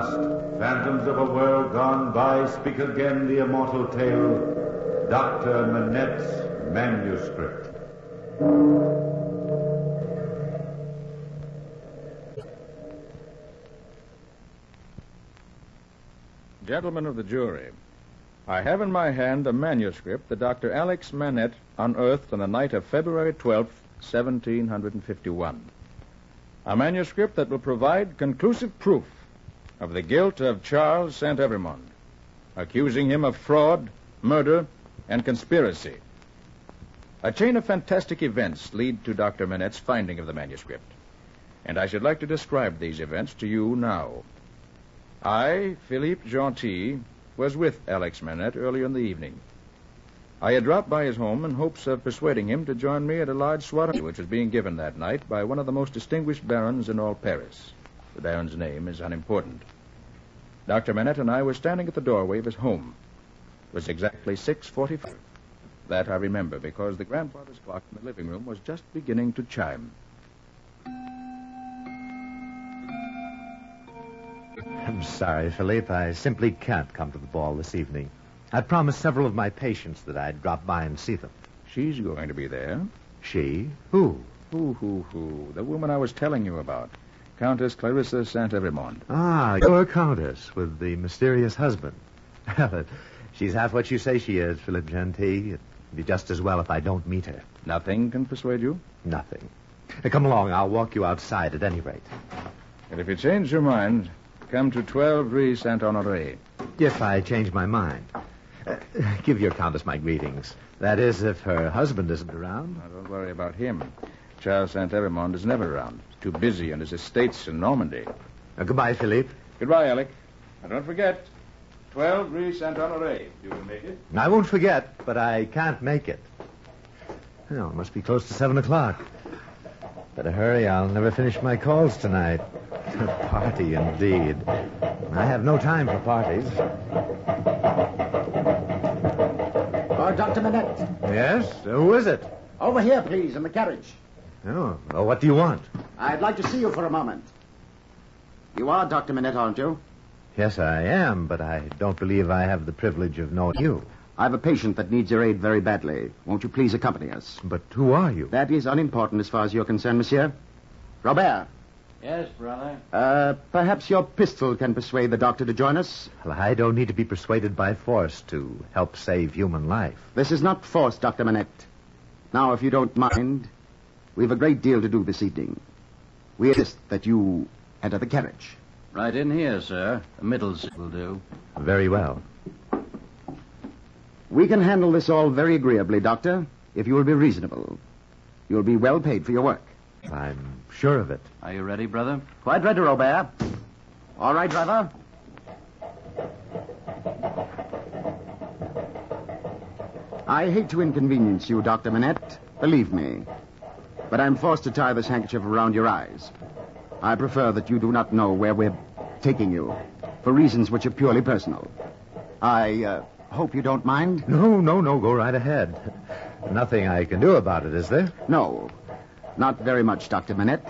past, phantoms of a world gone by, speak again the immortal tale, Dr. Manette's manuscript. Gentlemen of the jury, I have in my hand a manuscript that Dr. Alex Manette unearthed on the night of February 12th, 1751. A manuscript that will provide conclusive proof of the guilt of Charles St. Evremond, accusing him of fraud, murder, and conspiracy. A chain of fantastic events lead to Dr. Manette's finding of the manuscript, and I should like to describe these events to you now. I, Philippe Gentil, was with Alex Manette earlier in the evening. I had dropped by his home in hopes of persuading him to join me at a large soiree which was being given that night by one of the most distinguished barons in all Paris. The baron's name is unimportant. Dr. Manette and I were standing at the doorway of his home. It was exactly 6.45. That I remember because the grandfather's clock in the living room was just beginning to chime. I'm sorry, Philippe. I simply can't come to the ball this evening. I promised several of my patients that I'd drop by and see them. She's going to be there. She? Who? Who, who, who? The woman I was telling you about. Countess Clarissa St. Evremond. Ah, your countess with the mysterious husband. She's half what you say she is, Philippe Gentil. It'd be just as well if I don't meet her. Nothing can persuade you? Nothing. Now, come along. I'll walk you outside at any rate. And if you change your mind, come to 12 Rue Saint Honore. If I change my mind. Uh, give your countess my greetings. That is, if her husband isn't around. Now, don't worry about him. Charles St. Evremond is never around. He's too busy on his estates in Normandy. Uh, goodbye, Philippe. Goodbye, Alec. And don't forget, 12 Rue Saint Honore. You will make it? I won't forget, but I can't make it. Well, it must be close to seven o'clock. Better hurry. I'll never finish my calls tonight. Party, indeed. I have no time for parties. Oh, Dr. Manette. Yes? Who is it? Over here, please, in the carriage. Oh, well, what do you want? I'd like to see you for a moment. You are Dr. Manette, aren't you? Yes, I am, but I don't believe I have the privilege of knowing you. I have a patient that needs your aid very badly. Won't you please accompany us? But who are you? That is unimportant as far as you're concerned, monsieur. Robert, Yes, brother. uh, perhaps your pistol can persuade the doctor to join us. Well, I don't need to be persuaded by force to help save human life. This is not force, Dr. Manette. Now, if you don't mind, we've a great deal to do this evening. We insist that you enter the carriage. Right in here, sir. The middle seat will do. Very well. We can handle this all very agreeably, Doctor, if you will be reasonable. You'll be well paid for your work. I'm sure of it. Are you ready, brother? Quite ready, Robert. All right, driver. I hate to inconvenience you, Dr. Manette. Believe me. But I'm forced to tie this handkerchief around your eyes. I prefer that you do not know where we're taking you, for reasons which are purely personal. I uh, hope you don't mind. No, no, no. Go right ahead. Nothing I can do about it, is there? No, not very much, Dr. Manette.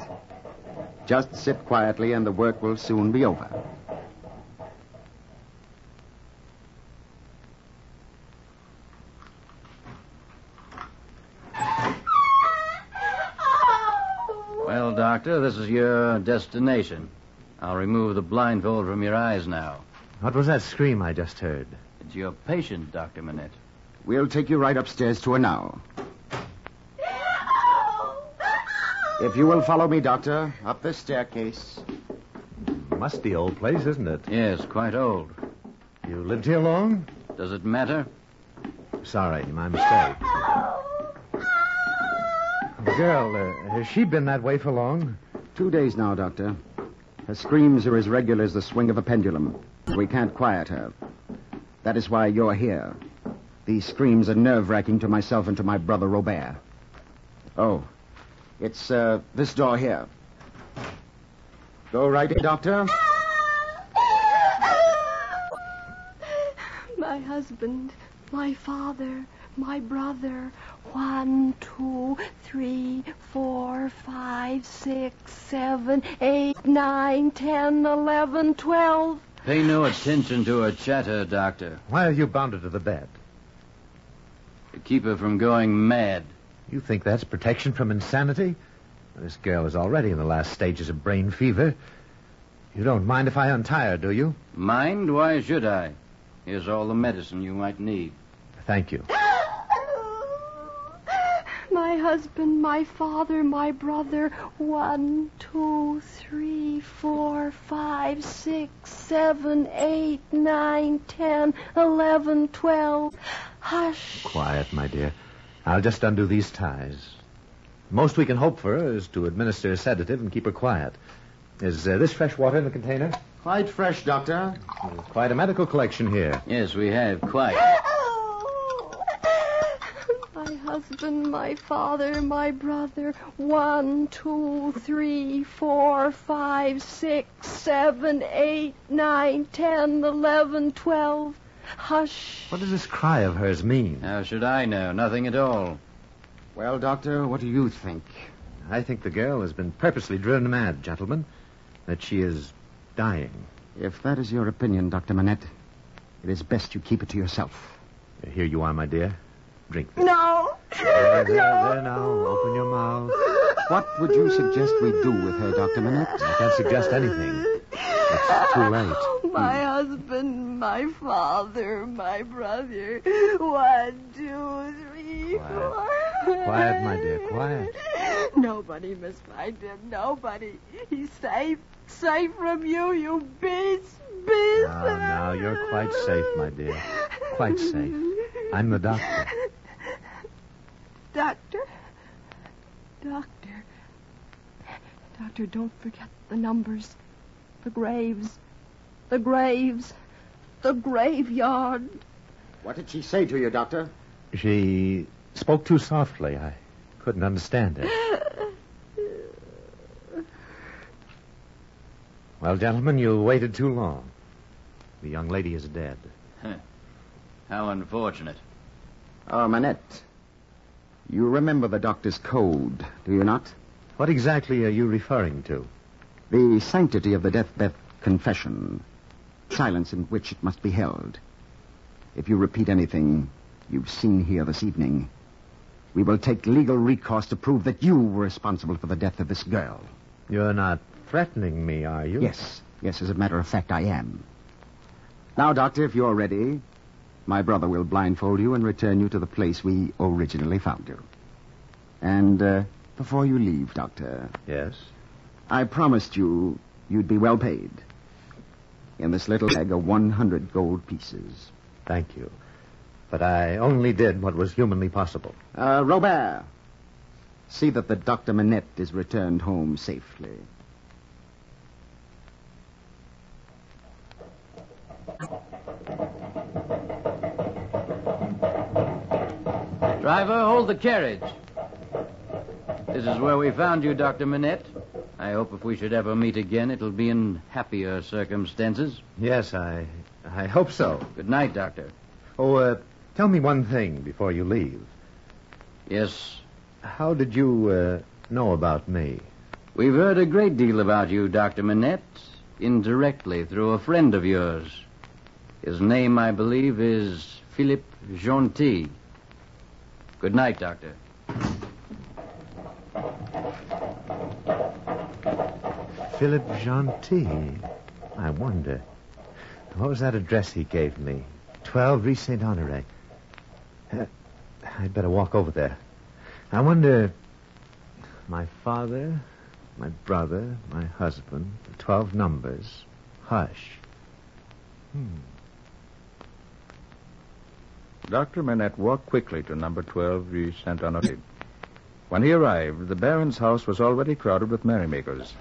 Just sit quietly and the work will soon be over. Doctor, this is your destination. I'll remove the blindfold from your eyes now. What was that scream I just heard? It's your patient, Dr. Manette. We'll take you right upstairs to her now. If you will follow me, Doctor, up this staircase. Musty old place, isn't it? Yes, quite old. You lived here long? Does it matter? Sorry, my mistake. Girl, uh, has she been that way for long? Two days now, Doctor. Her screams are as regular as the swing of a pendulum. We can't quiet her. That is why you're here. These screams are nerve wracking to myself and to my brother Robert. Oh, it's uh, this door here. Go right in, Doctor. My husband, my father, my brother. One, two, three, four, five, six, seven, eight, nine, ten, eleven, twelve. Pay no attention to her chatter, Doctor. Why are you bound her to the bed? To keep her from going mad. You think that's protection from insanity? This girl is already in the last stages of brain fever. You don't mind if I untie her, do you? Mind? Why should I? Here's all the medicine you might need. Thank you. My husband, my father, my brother. One, two, three, four, five, six, seven, eight, nine, ten, eleven, twelve. Hush. Quiet, my dear. I'll just undo these ties. Most we can hope for is to administer a sedative and keep her quiet. Is uh, this fresh water in the container? Quite fresh, Doctor. There's quite a medical collection here. Yes, we have, quite. My husband, my father, my brother. One, two, three, four, five, six, seven, eight, nine, ten, eleven, twelve. Hush. What does this cry of hers mean? How should I know? Nothing at all. Well, Doctor, what do you think? I think the girl has been purposely driven mad, gentlemen. That she is dying. If that is your opinion, Dr. Manette, it is best you keep it to yourself. Here you are, my dear. Drink. No. There, there, there now. Open your mouth. What would you suggest we do with her, Dr. Manette? I can't suggest anything. It's too late. My husband, my father, my brother. One, two, three, Quiet. four. Quiet, my dear, quiet. Nobody must find him. Nobody. He's safe. Safe from you, you beast. Beast. Now, now, you're quite safe, my dear. Quite safe. I'm the doctor. Doctor? Doctor. Doctor, don't forget the numbers. The graves. The graves. The graveyard. What did she say to you, Doctor? She spoke too softly. I couldn't understand her. Well, gentlemen, you waited too long. The young lady is dead. How unfortunate. Oh, Manette. You remember the doctor's code, do you not? What exactly are you referring to? The sanctity of the deathbed confession. Silence in which it must be held. If you repeat anything you've seen here this evening, we will take legal recourse to prove that you were responsible for the death of this girl. You're not threatening me, are you? Yes, yes, as a matter of fact, I am. Now, Doctor, if you're ready, my brother will blindfold you and return you to the place we originally found you. And uh, before you leave, Doctor, Yes? I promised you you'd be well paid. In this little bag are 100 gold pieces. Thank you. But I only did what was humanly possible. Uh, Robert, see that the Dr. Manette is returned home safely. Driver, hold the carriage. This is where we found you, Dr. Manette. I hope if we should ever meet again, it'll be in happier circumstances. Yes, I I hope so. Good night, Doctor. Oh, uh, tell me one thing before you leave. Yes, How did you uh, know about me? we've heard a great deal about you, Dr. Manette, indirectly through a friend of yours. His name, I believe, is Philippe Gentil. Good night, Doctor. Philip Gentil. I wonder. What was that address he gave me? 12 Rue Saint Honore. Uh, I'd better walk over there. I wonder. My father, my brother, my husband, the 12 numbers. Hush. Hmm. Dr. Manette walked quickly to number 12 Rue Saint Honoré. When he arrived, the Baron's house was already crowded with merrymakers.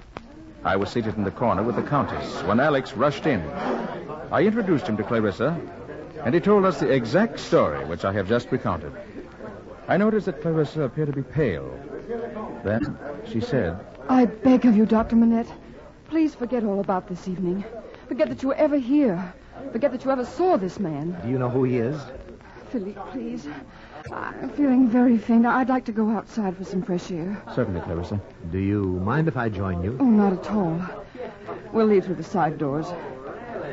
I was seated in the corner with the Countess when Alex rushed in. I introduced him to Clarissa, and he told us the exact story which I have just recounted. I noticed that Clarissa appeared to be pale. Then she said, I beg of you, Dr. Manette, please forget all about this evening. Forget that you were ever here. Forget that you ever saw this man. Do you know who he is? Philippe, please. I'm feeling very faint. I'd like to go outside for some fresh air. Certainly, Clarissa. Do you mind if I join you? Oh, not at all. We'll leave through the side doors.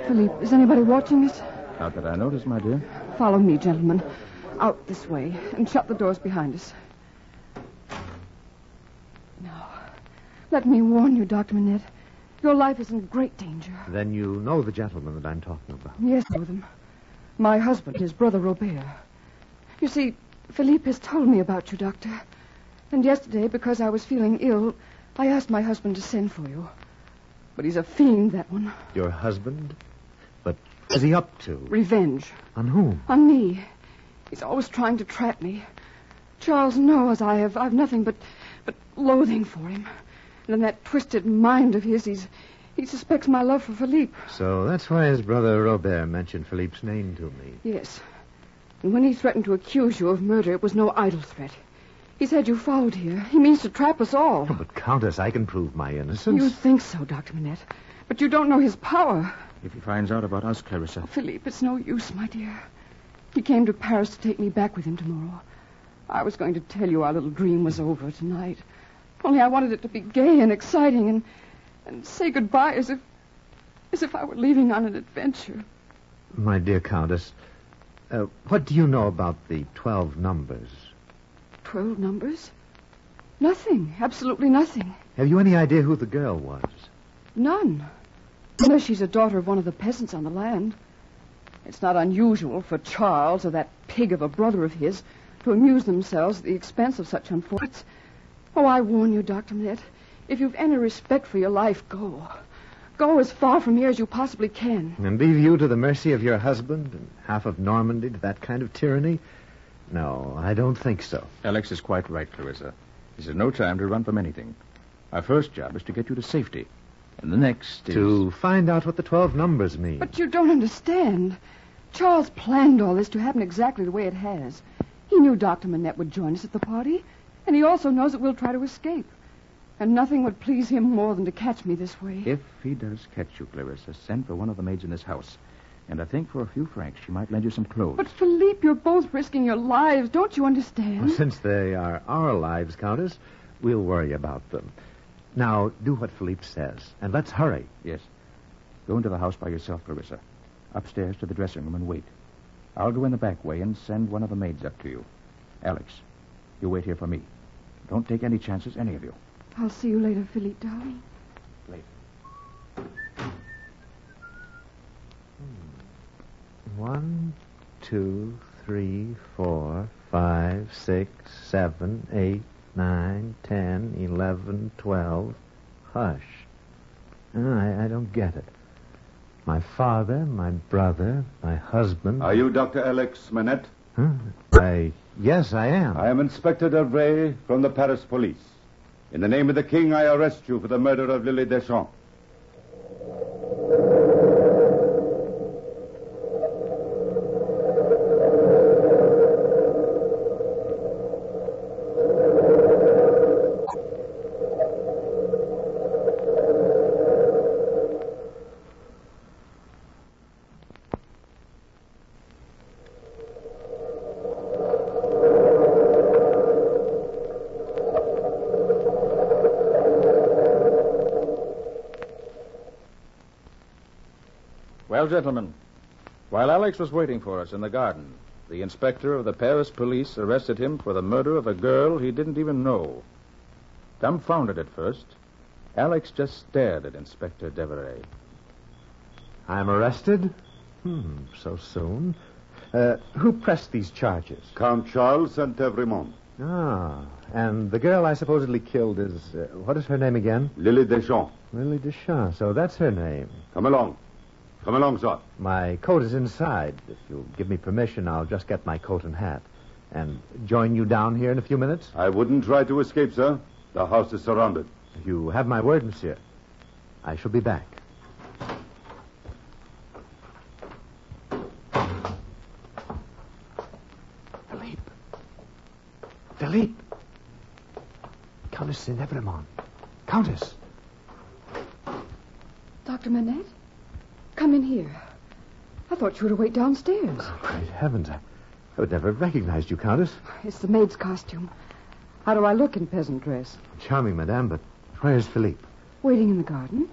Philippe, is anybody watching us? Not that I notice, my dear. Follow me, gentlemen. Out this way, and shut the doors behind us. Now, let me warn you, Dr. Manette. Your life is in great danger. Then you know the gentleman that I'm talking about. Yes, I know them. My husband, his brother Robert. You see, Philippe has told me about you, Doctor. And yesterday, because I was feeling ill, I asked my husband to send for you. But he's a fiend, that one. Your husband? But what's he up to? Revenge. On whom? On me. He's always trying to trap me. Charles knows I have I've nothing but but loathing for him. And in that twisted mind of his, he's he suspects my love for Philippe. So that's why his brother Robert mentioned Philippe's name to me. Yes. And when he threatened to accuse you of murder, it was no idle threat. He said you followed here. He means to trap us all. Oh, but, Countess, I can prove my innocence. You think so, Dr. Manette. But you don't know his power. If he finds out about us, Clarissa. Oh, Philippe, it's no use, my dear. He came to Paris to take me back with him tomorrow. I was going to tell you our little dream was over tonight. Only I wanted it to be gay and exciting and and say goodbye as if as if I were leaving on an adventure. My dear Countess, uh, what do you know about the twelve numbers? Twelve numbers? Nothing. Absolutely nothing. Have you any idea who the girl was? None. Unless she's a daughter of one of the peasants on the land. It's not unusual for Charles or that pig of a brother of his to amuse themselves at the expense of such unfortunates. Oh, I warn you, Dr. Manette. If you've any respect for your life, go. Go as far from here as you possibly can. And leave you to the mercy of your husband and half of Normandy to that kind of tyranny? No, I don't think so. Alex is quite right, Clarissa. This is no time to run from anything. Our first job is to get you to safety. And the next is... To find out what the twelve numbers mean. But you don't understand. Charles planned all this to happen exactly the way it has. He knew Dr. Manette would join us at the party, and he also knows that we'll try to escape. And nothing would please him more than to catch me this way. If he does catch you, Clarissa, send for one of the maids in this house. And I think for a few francs she might lend you some clothes. But, Philippe, you're both risking your lives. Don't you understand? Since they are our lives, Countess, we'll worry about them. Now, do what Philippe says, and let's hurry. Yes. Go into the house by yourself, Clarissa. Upstairs to the dressing room and wait. I'll go in the back way and send one of the maids up to you. Alex, you wait here for me. Don't take any chances, any of you. I'll see you later, Philippe, darling. Later. One, two, three, four, five, six, seven, eight, nine, ten, eleven, twelve. Hush. Ah, I, I don't get it. My father, my brother, my husband. Are you Dr. Alex Manette? Huh? I, yes, I am. I am Inspector Delvray from the Paris police. In the name of the king, I arrest you for the murder of Lily Deschamps. Well, gentlemen, while Alex was waiting for us in the garden, the inspector of the Paris police arrested him for the murder of a girl he didn't even know. Dumbfounded at first, Alex just stared at Inspector Deveray. I'm arrested? Hmm, so soon. Uh, who pressed these charges? Count Charles Saint Evremond. Ah, and the girl I supposedly killed is. Uh, what is her name again? Lily Deschamps. Lily Deschamps. So that's her name. Come along. Come along, sir. My coat is inside. If you'll give me permission, I'll just get my coat and hat. And join you down here in a few minutes? I wouldn't try to escape, sir. The house is surrounded. You have my word, monsieur. I shall be back. Philippe. Philippe. Countess Saint Evremond. Countess. Dr. Manette? Come in here. I thought you were to wait downstairs. Oh, great heavens. I, I would never have recognized you, Countess. It's the maid's costume. How do I look in peasant dress? Charming, madame, but where's Philippe? Waiting in the garden?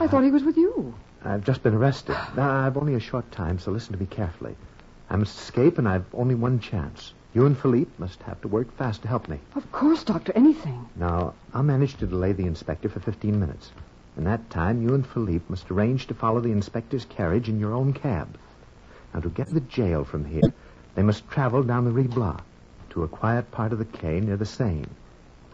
I thought he was with you. I've just been arrested. Now, I've only a short time, so listen to me carefully. I must escape, and I've only one chance. You and Philippe must have to work fast to help me. Of course, Doctor, anything. Now, I'll manage to delay the inspector for 15 minutes. In that time, you and Philippe must arrange to follow the inspector's carriage in your own cab. Now, to get to the jail from here, they must travel down the Rue Blas to a quiet part of the quay near the Seine.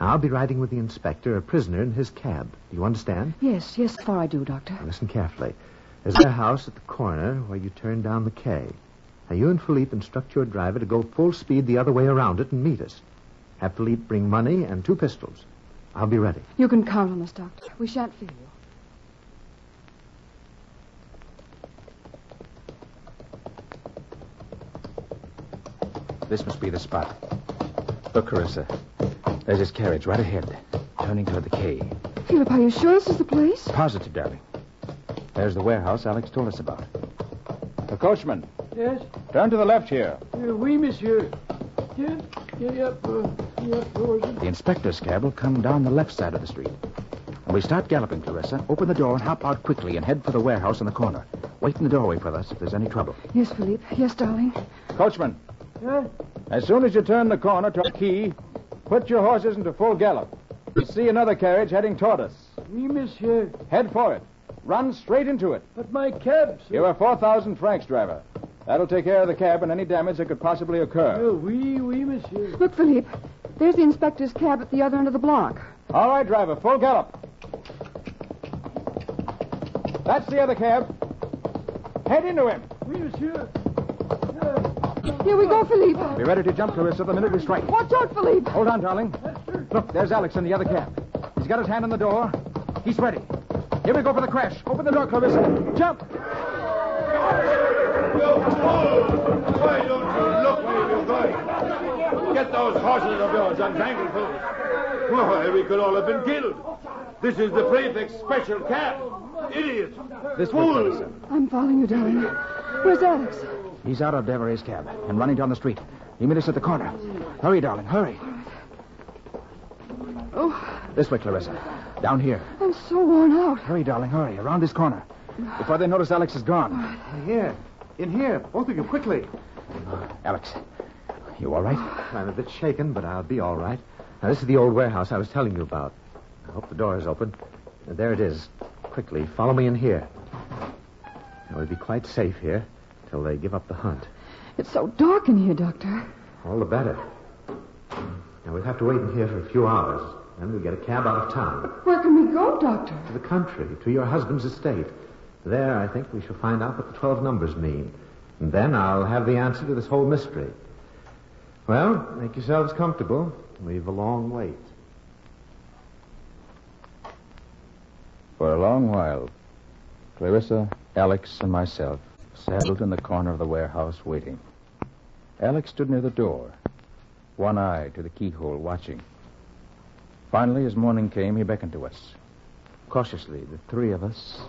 I'll be riding with the inspector, a prisoner, in his cab. Do you understand? Yes, yes, far I do, Doctor. Now, listen carefully. There's a house at the corner where you turn down the quay. Now, you and Philippe instruct your driver to go full speed the other way around it and meet us. Have Philippe bring money and two pistols. I'll be ready. You can count on us, Doctor. We shan't fail you. This must be the spot. Look, Clarissa. There's his carriage right ahead, turning toward the quay. Philip, are you sure this is the place? Positive, darling. There's the warehouse Alex told us about. The coachman, Yes? turn to the left here. Uh, oui, monsieur. Yeah, yeah, yep, uh, yep, doors. The inspector's cab will come down the left side of the street. When we start galloping, Clarissa, open the door and hop out quickly and head for the warehouse in the corner. Wait in the doorway for us if there's any trouble. Yes, Philippe. Yes, darling. Coachman, Yeah? as soon as you turn the corner to the quay, put your horses into full gallop. You see another carriage heading toward us. Oui, monsieur. Head for it. Run straight into it. But my cab, sir. Give her 4,000 francs, driver. That'll take care of the cab and any damage that could possibly occur. Oh, oui, oui, monsieur. Look, Philippe. There's the inspector's cab at the other end of the block. All right, driver, full gallop. That's the other cab. Head into him. Oui, monsieur. Here we go, Philippe. Be ready to jump, Clarissa, the minute we strike. Watch out, Philippe. Hold on, darling. Look, there's Alex in the other cab. He's got his hand on the door. He's ready. Here we go for the crash. Open the door, Clarissa. Jump. Why don't you look where you're going? Get those horses of yours untangled, folks. Why, we could all have been killed. This is the prefect's special cab. Idiot. This way, Fool. Clarissa. I'm following you, darling. Where's Alex? He's out of Devereaux's cab and running down the street. He meet us at the corner. Hurry, darling, hurry. Oh, This way, Clarissa. Down here. I'm so worn out. Hurry, darling, hurry. Around this corner. Before they notice Alex is gone. Here. In here. Both of you, quickly. Alex, you all right? I'm a bit shaken, but I'll be all right. Now, this is the old warehouse I was telling you about. I hope the door is open. There it is. Quickly, follow me in here. Now, we'll be quite safe here till they give up the hunt. It's so dark in here, Doctor. All the better. Now, we'll have to wait in here for a few hours. Then we'll get a cab out of town. Where can we go, Doctor? To the country, to your husband's estate. There, I think we shall find out what the 12 numbers mean. And then I'll have the answer to this whole mystery. Well, make yourselves comfortable. We've a long wait. For a long while, Clarissa, Alex, and myself saddled in the corner of the warehouse waiting. Alex stood near the door, one eye to the keyhole, watching. Finally, as morning came, he beckoned to us. Cautiously, the three of us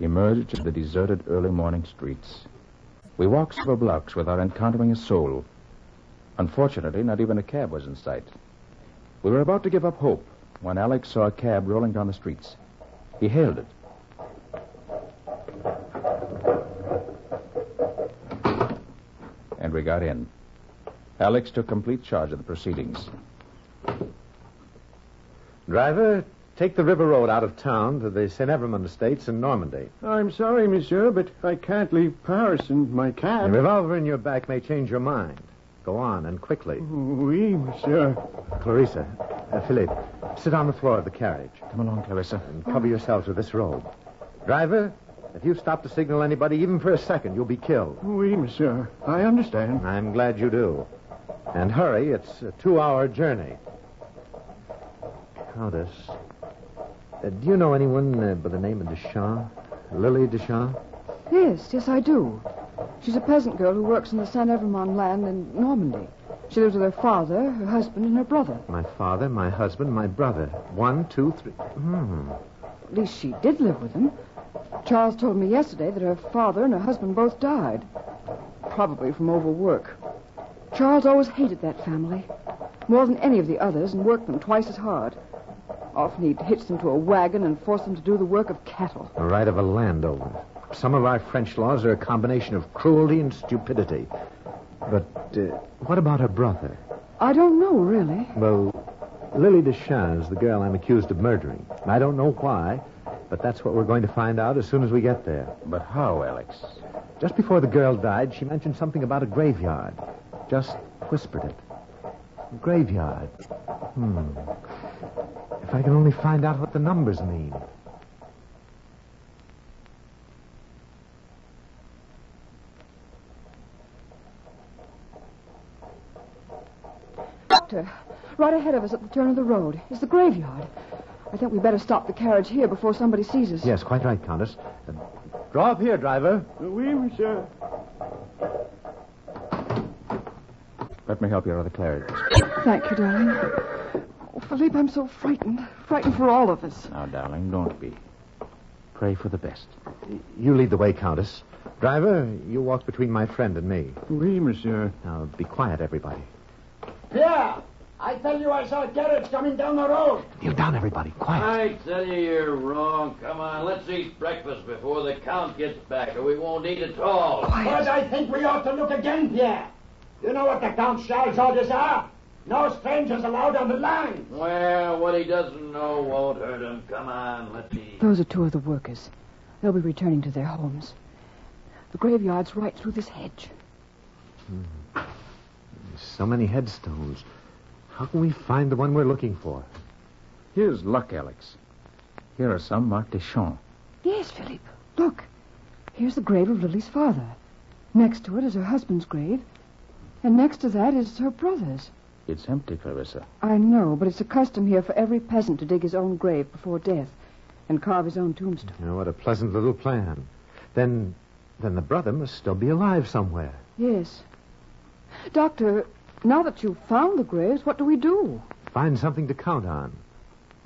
emerged into the deserted early morning streets. We walked several blocks without encountering a soul. Unfortunately, not even a cab was in sight. We were about to give up hope when Alex saw a cab rolling down the streets. He hailed it. And we got in. Alex took complete charge of the proceedings. Driver, take the river road out of town to the St. Evremond Estates in Normandy. I'm sorry, monsieur, but I can't leave Paris in my A cab. revolver in your back may change your mind. Go on, and quickly. Oui, monsieur. Clarissa, uh, Philippe, sit on the floor of the carriage Come along, Clarissa. and cover yourselves with this robe. Driver, if you stop to signal anybody even for a second, you'll be killed. Oui, monsieur. I understand. I'm glad you do. And hurry, it's a two-hour journey. Countess, uh, do you know anyone uh, by the name of Deschamps? Lily Deschamps? Yes, yes, I do. She's a peasant girl who works in the Saint Evremond land in Normandy. She lives with her father, her husband, and her brother. My father, my husband, my brother. One, two, three. Hmm. At least she did live with them. Charles told me yesterday that her father and her husband both died. probably from overwork. Charles always hated that family, more than any of the others, and worked them twice as hard. Often he'd hitch them to a wagon and force them to do the work of cattle. The right of a landowner. Some of our French laws are a combination of cruelty and stupidity. But uh, what about her brother? I don't know, really. Well, Lily Deschamps is the girl I'm accused of murdering. I don't know why, but that's what we're going to find out as soon as we get there. But how, Alex? Just before the girl died, she mentioned something about a graveyard. Just whispered it. A graveyard. Hmm. If I can only find out what the numbers mean. Doctor, right ahead of us at the turn of the road is the graveyard. I think we better stop the carriage here before somebody sees us. Yes, quite right, Countess. Uh, draw up here, driver. Oui, monsieur. Let me help you out of the carriage. Thank you, darling. Oh, Philippe, I'm so frightened. Frightened for all of us. Now, darling, don't be. Pray for the best. You lead the way, Countess. Driver, you walk between my friend and me. Oui, monsieur. Now, be quiet, everybody. Pierre, I tell you I saw a carriage coming down the road. Kneel down, everybody. Quiet. I tell you you're wrong. Come on, let's eat breakfast before the Count gets back, or we won't eat at all. Quiet. But I think we ought to look again, Pierre. You know what the Count Charles' orders are? No strangers allowed on the line. Well, what he doesn't know won't hurt him. Come on, let's eat. Those are two of the workers. They'll be returning to their homes. The graveyard's right through this hedge. Hmm. So many headstones. How can we find the one we're looking for? Here's luck, Alex. Here are some marked Deschamps. Yes, Philippe. Look. Here's the grave of Lily's father. Next to it is her husband's grave. And next to that is her brother's. It's empty, Clarissa. I know, but it's a custom here for every peasant to dig his own grave before death and carve his own tombstone. You know, what a pleasant little plan. Then, then the brother must still be alive somewhere. Yes. Doctor, now that you've found the graves, what do we do? Find something to count on.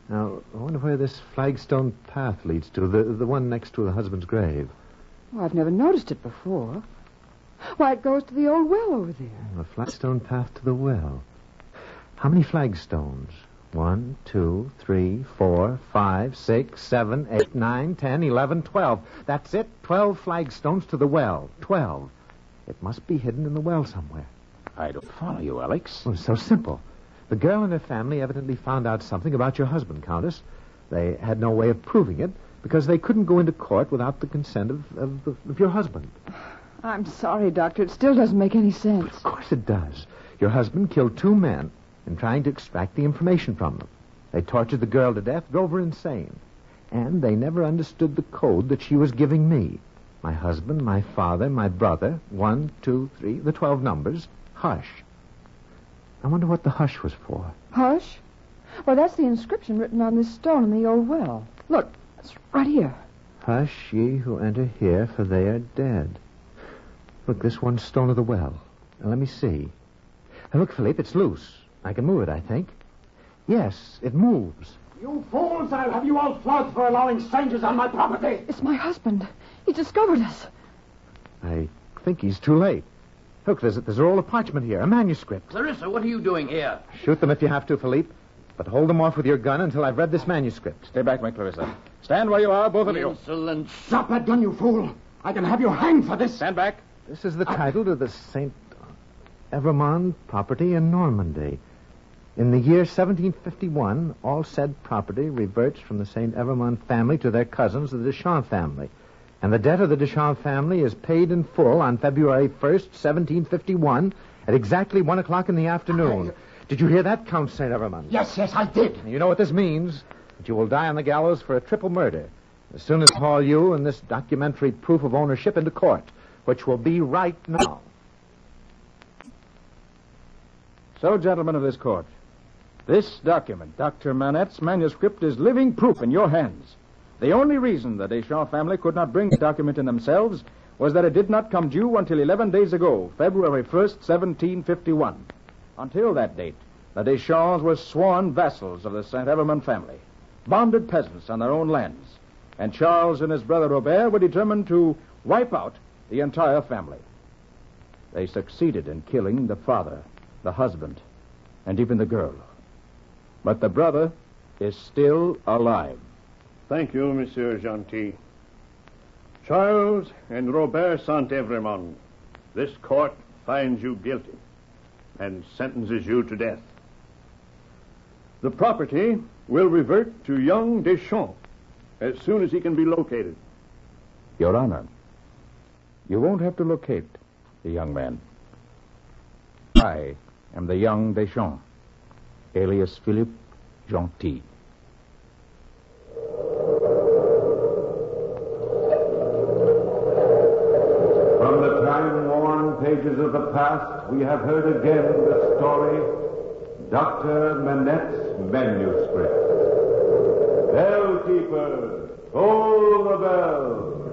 Now, I wonder where this flagstone path leads to, the, the one next to the husband's grave. Oh, I've never noticed it before. Why, it goes to the old well over there. A flagstone path to the well. How many flagstones? One, two, three, four, five, six, seven, eight, nine, ten, eleven, twelve. That's it. Twelve flagstones to the well. Twelve. It must be hidden in the well somewhere. I don't follow you, Alex. Well, it's so simple. The girl and her family evidently found out something about your husband, Countess. They had no way of proving it because they couldn't go into court without the consent of, of, of your husband. I'm sorry, Doctor. It still doesn't make any sense. Of course it does. Your husband killed two men in trying to extract the information from them. They tortured the girl to death, drove her insane. And they never understood the code that she was giving me. My husband, my father, my brother, one, two, three, the twelve numbers, hush. I wonder what the hush was for. Hush? Well, that's the inscription written on this stone in the old well. Look, it's right here. Hush, ye who enter here, for they are dead. Look, this one stone of the well. Now, let me see. Now, look, Philippe, it's loose. I can move it, I think. Yes, it moves. You fools, I'll have you all flogged for allowing strangers on my property. It's my husband. He discovered us. I think he's too late. Look, there's a, there's a roll of parchment here, a manuscript. Clarissa, what are you doing here? Shoot them if you have to, Philippe. But hold them off with your gun until I've read this manuscript. Stay back, my Clarissa. Stand where you are, both of you. Insolent. Drop that gun, you fool. I can have you hanged for this. Stand back. This is the title to the St. Evermond property in Normandy. In the year 1751, all said property reverts from the St. Evermond family to their cousins, the Deschamps family. And the debt of the Deschamps family is paid in full on February 1st, 1751, at exactly 1 o'clock in the afternoon. Did you hear that, Count St. Evermond? Yes, yes, I did. You know what this means? That you will die on the gallows for a triple murder. As soon as haul you and this documentary proof of ownership into court, which will be right now. So, gentlemen of this court, this document, Dr. Manette's manuscript, is living proof in your hands. The only reason the Deschamps family could not bring the document in themselves was that it did not come due until 11 days ago, February 1st, 1751. Until that date, the Deschamps were sworn vassals of the St. Evermond family, bonded peasants on their own lands, and Charles and his brother Robert were determined to wipe out the entire family. They succeeded in killing the father, the husband, and even the girl. But the brother is still alive. Thank you, Monsieur Gentil. Charles and Robert Saint Evremond, this court finds you guilty and sentences you to death. The property will revert to young Deschamps as soon as he can be located. Your Honor, you won't have to locate the young man. I am the young Deschamps, alias Philippe Gentil. Pages of the past, we have heard again the story, Dr. Manette's manuscript. Bell keeper, toll the bell.